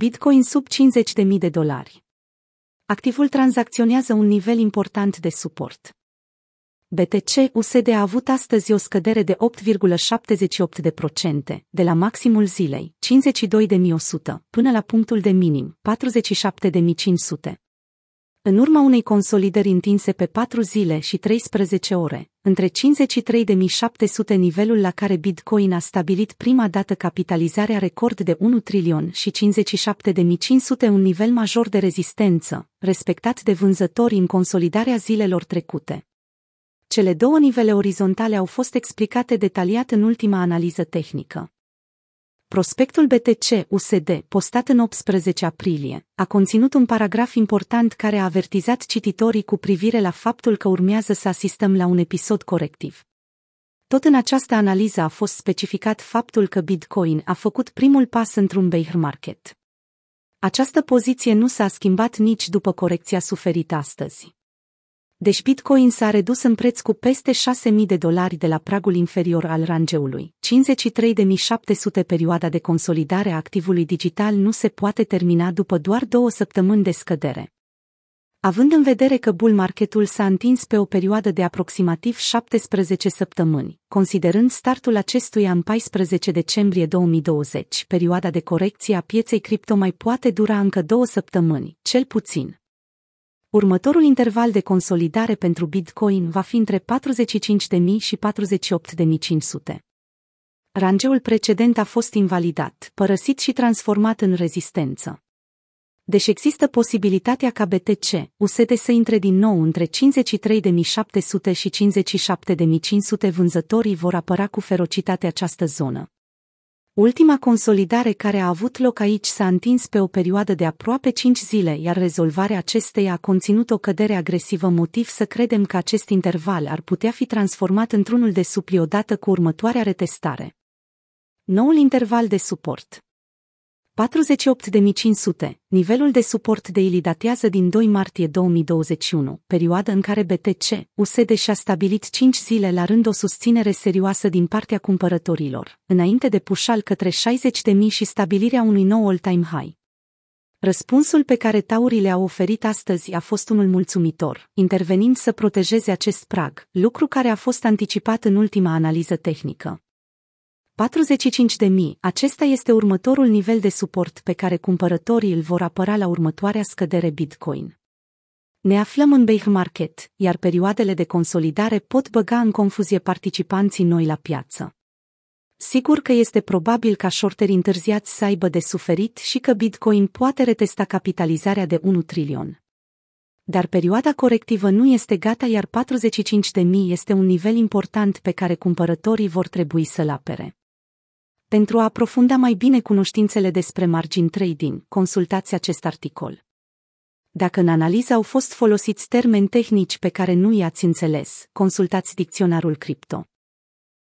Bitcoin sub 50.000 de dolari. Activul tranzacționează un nivel important de suport. BTC USD a avut astăzi o scădere de 8,78%, de la maximul zilei, 52.100, până la punctul de minim, 47.500. În urma unei consolidări întinse pe 4 zile și 13 ore, între 53.700 nivelul la care Bitcoin a stabilit prima dată capitalizarea record de 1 trilion și 57.500 un nivel major de rezistență, respectat de vânzători în consolidarea zilelor trecute. Cele două nivele orizontale au fost explicate detaliat în ultima analiză tehnică. Prospectul BTC USD, postat în 18 aprilie, a conținut un paragraf important care a avertizat cititorii cu privire la faptul că urmează să asistăm la un episod corectiv. Tot în această analiză a fost specificat faptul că Bitcoin a făcut primul pas într-un bear market. Această poziție nu s-a schimbat nici după corecția suferită astăzi. Deci Bitcoin s-a redus în preț cu peste 6.000 de dolari de la pragul inferior al rangeului. 53.700 perioada de consolidare a activului digital nu se poate termina după doar două săptămâni de scădere. Având în vedere că bull marketul s-a întins pe o perioadă de aproximativ 17 săptămâni, considerând startul acestuia în 14 decembrie 2020, perioada de corecție a pieței cripto mai poate dura încă două săptămâni, cel puțin. Următorul interval de consolidare pentru Bitcoin va fi între 45.000 și 48.500. Rangeul precedent a fost invalidat, părăsit și transformat în rezistență. Deși există posibilitatea ca BTC, USD să intre din nou între 53.700 și 57.500 vânzătorii vor apăra cu ferocitate această zonă. Ultima consolidare care a avut loc aici s-a întins pe o perioadă de aproape 5 zile, iar rezolvarea acesteia a conținut o cădere agresivă motiv să credem că acest interval ar putea fi transformat într-unul de supli odată cu următoarea retestare. Noul interval de suport 48.500, nivelul de suport daily datează din 2 martie 2021, perioadă în care BTC, USD și-a stabilit 5 zile la rând o susținere serioasă din partea cumpărătorilor, înainte de pușal către 60.000 și stabilirea unui nou all-time high. Răspunsul pe care taurile au oferit astăzi a fost unul mulțumitor, intervenind să protejeze acest prag, lucru care a fost anticipat în ultima analiză tehnică. 45 de mii, acesta este următorul nivel de suport pe care cumpărătorii îl vor apăra la următoarea scădere Bitcoin. Ne aflăm în bear market, iar perioadele de consolidare pot băga în confuzie participanții noi la piață. Sigur că este probabil ca shorteri întârziați să aibă de suferit și că Bitcoin poate retesta capitalizarea de 1 trilion. Dar perioada corectivă nu este gata, iar 45.000 este un nivel important pe care cumpărătorii vor trebui să-l apere. Pentru a aprofunda mai bine cunoștințele despre margin trading, consultați acest articol. Dacă în analiză au fost folosiți termeni tehnici pe care nu i-ați înțeles, consultați dicționarul cripto.